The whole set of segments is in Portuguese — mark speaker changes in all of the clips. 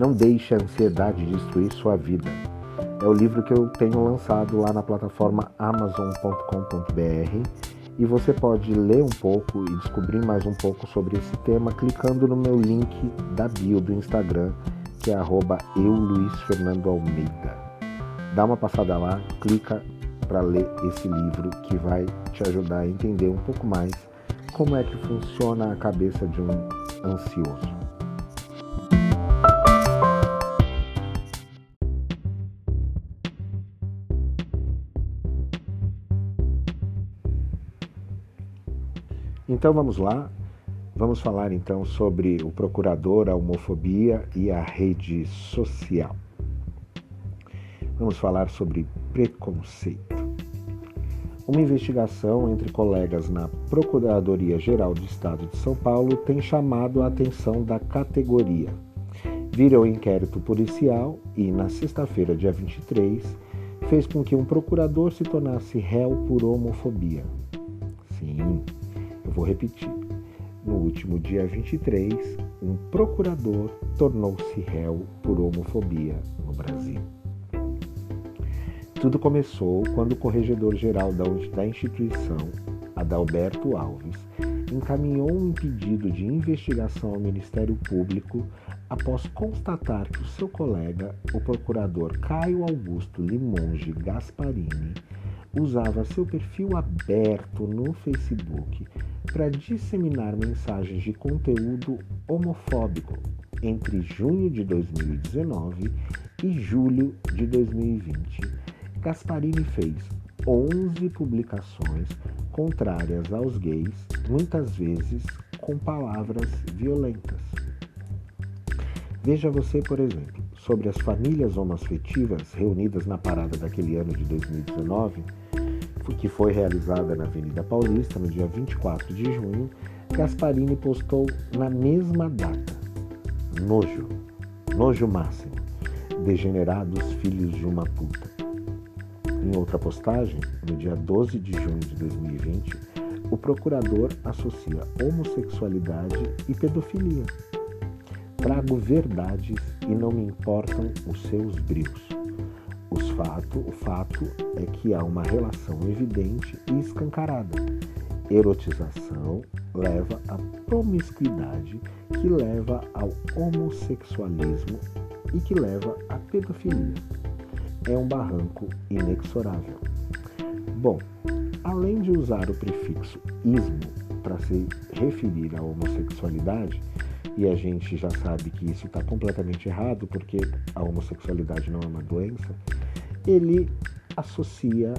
Speaker 1: Não deixe a ansiedade destruir sua vida. É o livro que eu tenho lançado lá na plataforma amazon.com.br e você pode ler um pouco e descobrir mais um pouco sobre esse tema clicando no meu link da bio do Instagram, que é arroba. Dá uma passada lá, clica para ler esse livro que vai te ajudar a entender um pouco mais como é que funciona a cabeça de um ansioso. Então vamos lá, vamos falar então sobre o procurador, a homofobia e a rede social. Vamos falar sobre preconceito. Uma investigação entre colegas na Procuradoria-Geral do Estado de São Paulo tem chamado a atenção da categoria. Virou inquérito policial e, na sexta-feira, dia 23, fez com que um procurador se tornasse réu por homofobia. Sim, eu vou repetir. No último dia 23, um procurador tornou-se réu por homofobia no Brasil. Tudo começou quando o corregedor-geral da instituição, Adalberto Alves, encaminhou um pedido de investigação ao Ministério Público após constatar que o seu colega, o procurador Caio Augusto Limonge Gasparini, usava seu perfil aberto no Facebook para disseminar mensagens de conteúdo homofóbico entre junho de 2019 e julho de 2020 Gasparini fez 11 publicações contrárias aos gays, muitas vezes com palavras violentas. Veja você, por exemplo, sobre as famílias homoafetivas reunidas na parada daquele ano de 2019, que foi realizada na Avenida Paulista no dia 24 de junho, Gasparini postou na mesma data: Nojo, nojo máximo, degenerados filhos de uma puta. Em outra postagem, no dia 12 de junho de 2020, o procurador associa homossexualidade e pedofilia. Trago verdades e não me importam os seus brios. Os fato, o fato é que há uma relação evidente e escancarada. Erotização leva à promiscuidade, que leva ao homossexualismo e que leva à pedofilia é um barranco inexorável. Bom, além de usar o prefixo ismo para se referir à homossexualidade, e a gente já sabe que isso está completamente errado, porque a homossexualidade não é uma doença, ele associa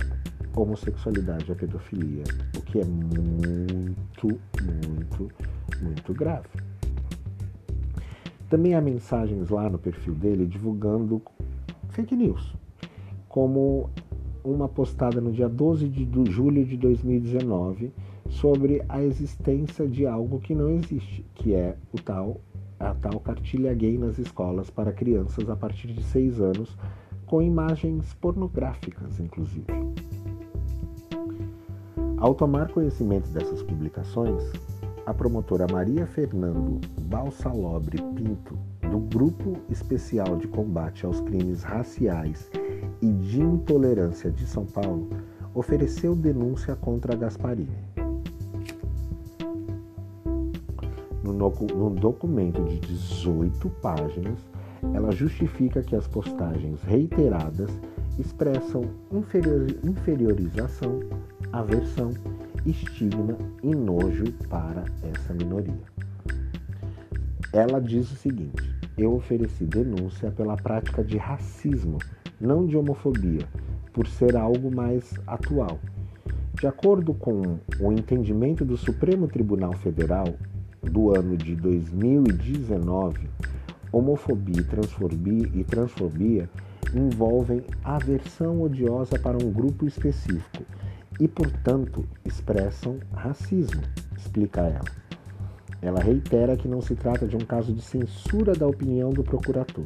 Speaker 1: homossexualidade à pedofilia, o que é muito, muito, muito grave. Também há mensagens lá no perfil dele divulgando fake news como uma postada no dia 12 de julho de 2019 sobre a existência de algo que não existe, que é o tal a tal cartilha gay nas escolas para crianças a partir de 6 anos, com imagens pornográficas, inclusive. Ao tomar conhecimento dessas publicações, a promotora Maria Fernando Balsalobre Pinto, do Grupo Especial de Combate aos Crimes Raciais e de Intolerância de São Paulo ofereceu denúncia contra Gasparini. No, documento de 18 páginas, ela justifica que as postagens reiteradas expressam inferior, inferiorização, aversão, estigma e nojo para essa minoria. Ela diz o seguinte: eu ofereci denúncia pela prática de racismo não de homofobia, por ser algo mais atual. De acordo com o entendimento do Supremo Tribunal Federal do ano de 2019, homofobia e transfobia envolvem aversão odiosa para um grupo específico e, portanto, expressam racismo, explica ela. Ela reitera que não se trata de um caso de censura da opinião do procurador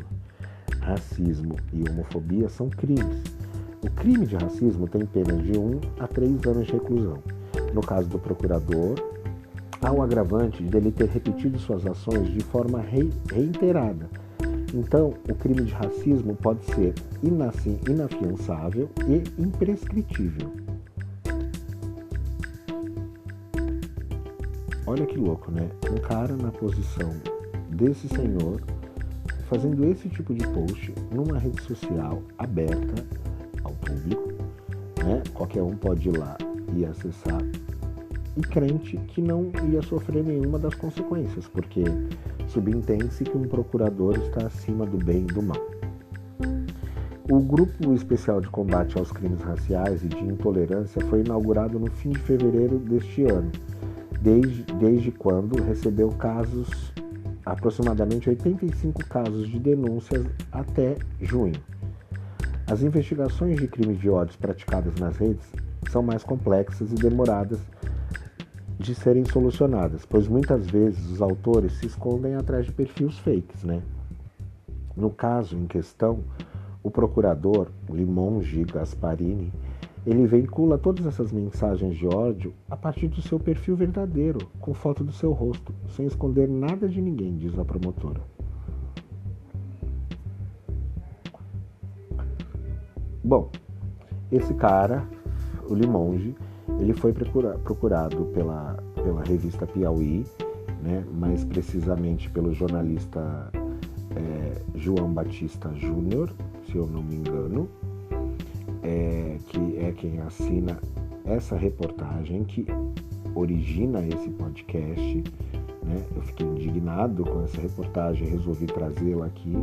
Speaker 1: racismo e homofobia são crimes. O crime de racismo tem penas de 1 a 3 anos de reclusão. No caso do procurador, há o agravante de ele ter repetido suas ações de forma reiterada. Então, o crime de racismo pode ser inafiançável e imprescritível. Olha que louco, né? Um cara na posição desse senhor fazendo esse tipo de post numa rede social aberta ao público, né? Qualquer um pode ir lá e acessar e crente que não ia sofrer nenhuma das consequências, porque subentende-se que um procurador está acima do bem e do mal. O Grupo Especial de Combate aos Crimes Raciais e de Intolerância foi inaugurado no fim de fevereiro deste ano, desde, desde quando recebeu casos, aproximadamente 85 casos de denúncias até junho. As investigações de crimes de ódio praticadas nas redes são mais complexas e demoradas de serem solucionadas, pois muitas vezes os autores se escondem atrás de perfis fakes, né? No caso em questão, o procurador Limongi Gasparini, ele vincula todas essas mensagens de ódio a partir do seu perfil verdadeiro, com foto do seu rosto, sem esconder nada de ninguém, diz a promotora. Bom, esse cara, o Limongi, ele foi procura, procurado pela, pela revista Piauí, né, mais precisamente pelo jornalista é, João Batista Júnior, se eu não me engano, é, que é quem assina essa reportagem que origina esse podcast. Né? Eu fiquei indignado com essa reportagem, resolvi trazê-la aqui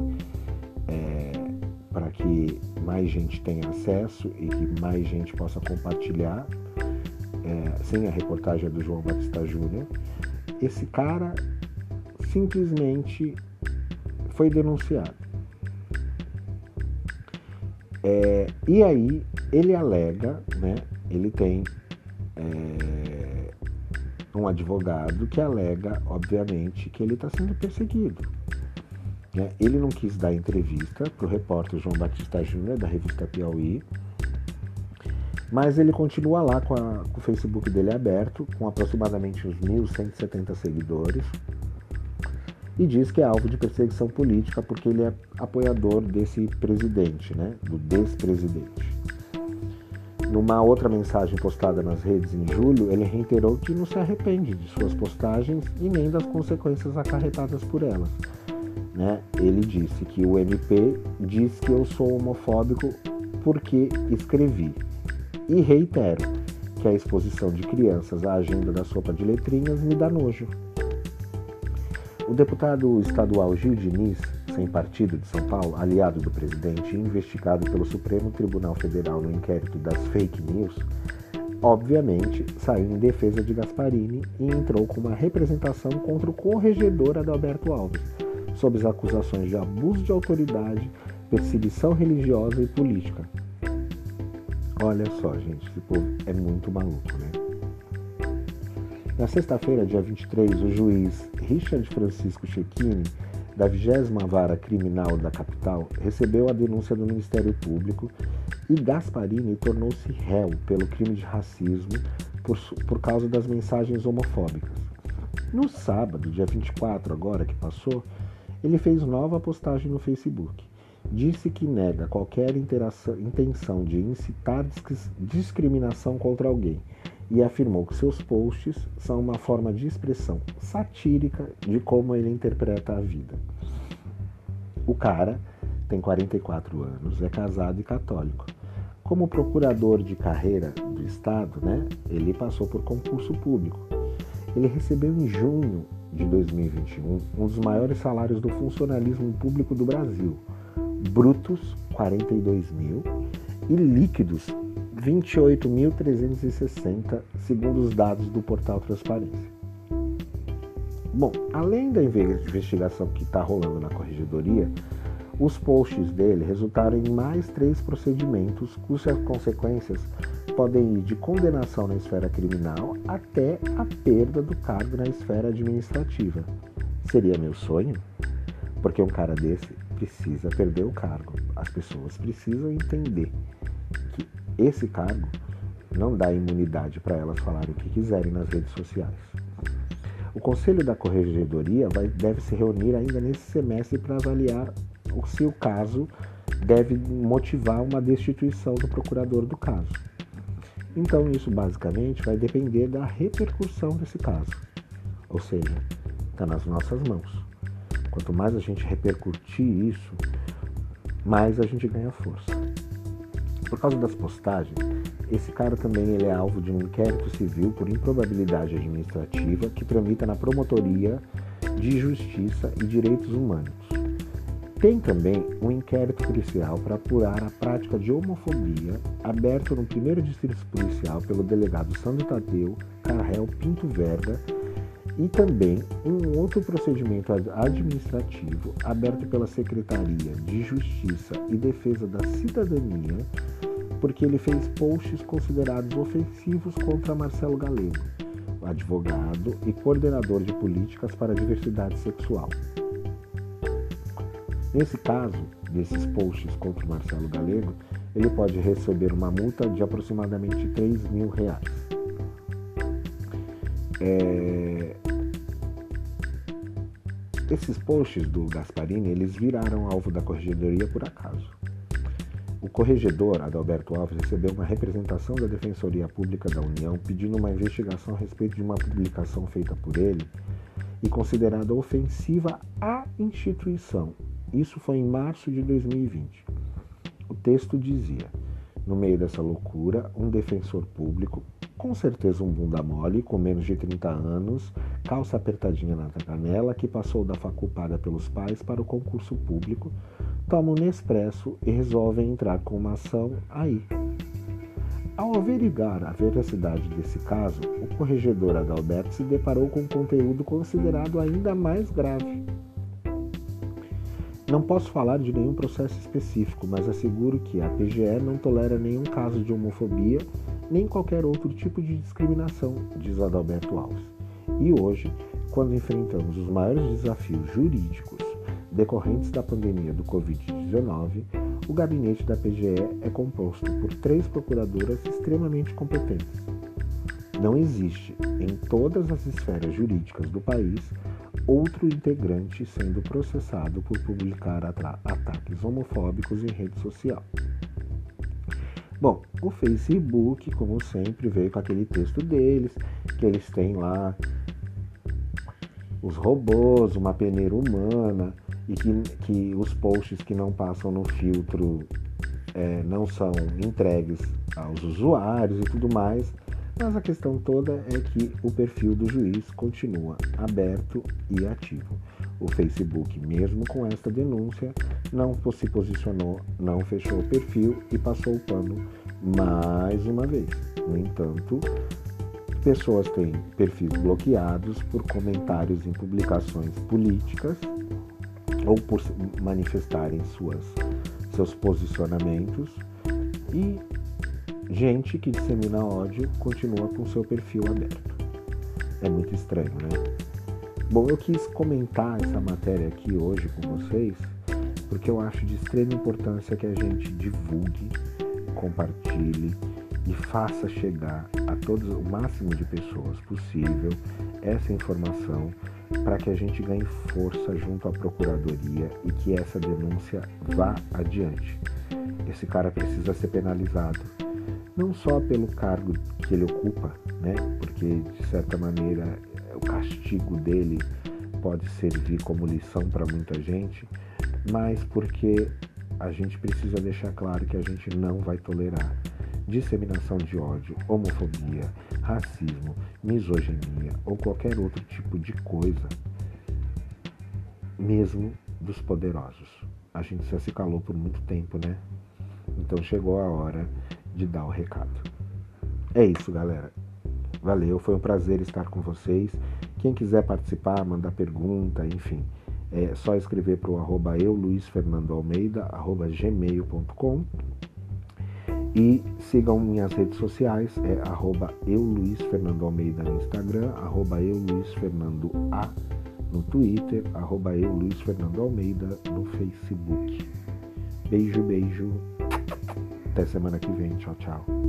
Speaker 1: é, para que mais gente tenha acesso e que mais gente possa compartilhar é, sem a reportagem do João Batista Júnior, esse cara simplesmente foi denunciado. É, e aí ele alega, né? Ele tem é, um advogado que alega, obviamente, que ele está sendo perseguido. Né? Ele não quis dar entrevista para o repórter João Batista Júnior da revista Piauí, mas ele continua lá com, a, com o Facebook dele aberto, com aproximadamente uns 1.170 seguidores, e diz que é alvo de perseguição política porque ele é apoiador desse presidente, né, do despresidente. Numa outra mensagem postada nas redes em julho, ele reiterou que não se arrepende de suas postagens e nem das consequências acarretadas por elas. Né? Ele disse que o MP diz que eu sou homofóbico porque escrevi. E reitero que a exposição de crianças à agenda da sopa de letrinhas me dá nojo. O deputado estadual Gil Diniz, sem partido de São Paulo, aliado do presidente, investigado pelo Supremo Tribunal Federal no inquérito das fake news, obviamente saiu em defesa de Gasparini e entrou com uma representação contra o corregedor Adalberto Alves, sob as acusações de abuso de autoridade, perseguição religiosa e política, Olha só, gente, esse povo é muito maluco, né? Na sexta-feira, dia 23, o juiz Richard Francisco Cecchini, da 20 Vara Criminal da capital, recebeu a denúncia do Ministério Público e Gasparini tornou-se réu pelo crime de racismo por, por causa das mensagens homofóbicas. No sábado, dia 24, agora que passou, ele fez nova postagem no Facebook disse que nega qualquer intenção de incitar discriminação contra alguém e afirmou que seus posts são uma forma de expressão satírica de como ele interpreta a vida. O cara tem 44 anos, é casado e católico. Como procurador de carreira do Estado, né, ele passou por concurso público. Ele recebeu em junho de 2021 um dos maiores salários do funcionalismo público do Brasil, brutos 42 mil e líquidos 28.360, segundo os dados do portal Transparência. Bom, além da investigação que está rolando na corregedoria, os posts dele resultaram em mais três procedimentos cujas consequências podem ir de condenação na esfera criminal até a perda do cargo na esfera administrativa. Seria meu sonho? Porque um cara desse precisa perder o cargo. As pessoas precisam entender que esse cargo não dá imunidade para elas falarem o que quiserem nas redes sociais. O Conselho da Corregedoria vai, deve se reunir ainda nesse semestre para avaliar se o caso deve motivar uma destituição do procurador do caso. Então, isso basicamente vai depender da repercussão desse caso. Ou seja, está nas nossas mãos. Quanto mais a gente repercutir isso, mais a gente ganha força. Por causa das postagens, esse cara também ele é alvo de um inquérito civil por improbabilidade administrativa que tramita na Promotoria de Justiça e Direitos Humanos. Tem também um inquérito policial para apurar a prática de homofobia aberto no primeiro distrito policial pelo delegado Sandro Tadeu Carrel Pinto Verga e também um outro procedimento administrativo aberto pela Secretaria de Justiça e Defesa da Cidadania, porque ele fez posts considerados ofensivos contra Marcelo Galego, advogado e coordenador de políticas para a diversidade sexual. Nesse caso, desses posts contra Marcelo Galego, ele pode receber uma multa de aproximadamente 3 mil reais. É... Esses posts do Gasparini, eles viraram alvo da corregedoria por acaso. O corregedor Adalberto Alves recebeu uma representação da Defensoria Pública da União pedindo uma investigação a respeito de uma publicação feita por ele e considerada ofensiva à instituição. Isso foi em março de 2020. O texto dizia: no meio dessa loucura, um defensor público com certeza um bunda mole, com menos de 30 anos, calça apertadinha na canela, que passou da faculdade pelos pais para o concurso público, toma um Nespresso e resolve entrar com uma ação aí. Ao averiguar a veracidade desse caso, o corregedor Adalberto se deparou com um conteúdo considerado ainda mais grave. Não posso falar de nenhum processo específico, mas asseguro que a PGE não tolera nenhum caso de homofobia nem qualquer outro tipo de discriminação, diz Adalberto Alves. E hoje, quando enfrentamos os maiores desafios jurídicos decorrentes da pandemia do Covid-19, o gabinete da PGE é composto por três procuradoras extremamente competentes. Não existe, em todas as esferas jurídicas do país, outro integrante sendo processado por publicar ataques homofóbicos em rede social. Bom, o Facebook, como sempre, veio com aquele texto deles, que eles têm lá os robôs, uma peneira humana, e que, que os posts que não passam no filtro é, não são entregues aos usuários e tudo mais. Mas a questão toda é que o perfil do juiz continua aberto e ativo. O Facebook, mesmo com esta denúncia, não se posicionou, não fechou o perfil e passou o pano mais uma vez. No entanto, pessoas têm perfis bloqueados por comentários em publicações políticas ou por manifestarem suas, seus posicionamentos e gente que dissemina ódio continua com seu perfil aberto. É muito estranho, né? Bom, eu quis comentar essa matéria aqui hoje com vocês porque eu acho de extrema importância que a gente divulgue, compartilhe e faça chegar a todos o máximo de pessoas possível essa informação para que a gente ganhe força junto à procuradoria e que essa denúncia vá adiante. Esse cara precisa ser penalizado, não só pelo cargo que ele ocupa, né? Porque de certa maneira castigo dele pode servir como lição para muita gente, mas porque a gente precisa deixar claro que a gente não vai tolerar disseminação de ódio, homofobia, racismo, misoginia ou qualquer outro tipo de coisa, mesmo dos poderosos. A gente já se calou por muito tempo, né? Então chegou a hora de dar o recado. É isso, galera. Valeu, foi um prazer estar com vocês. Quem quiser participar, mandar pergunta, enfim, é só escrever para o arroba eu, Luiz Fernando Almeida, arroba gmail.com e sigam minhas redes sociais, é arroba eu, Luiz Fernando Almeida no Instagram, arroba eu, Luiz Fernando A no Twitter, arroba eu, Luiz Fernando Almeida no Facebook. Beijo, beijo. Até semana que vem. Tchau, tchau.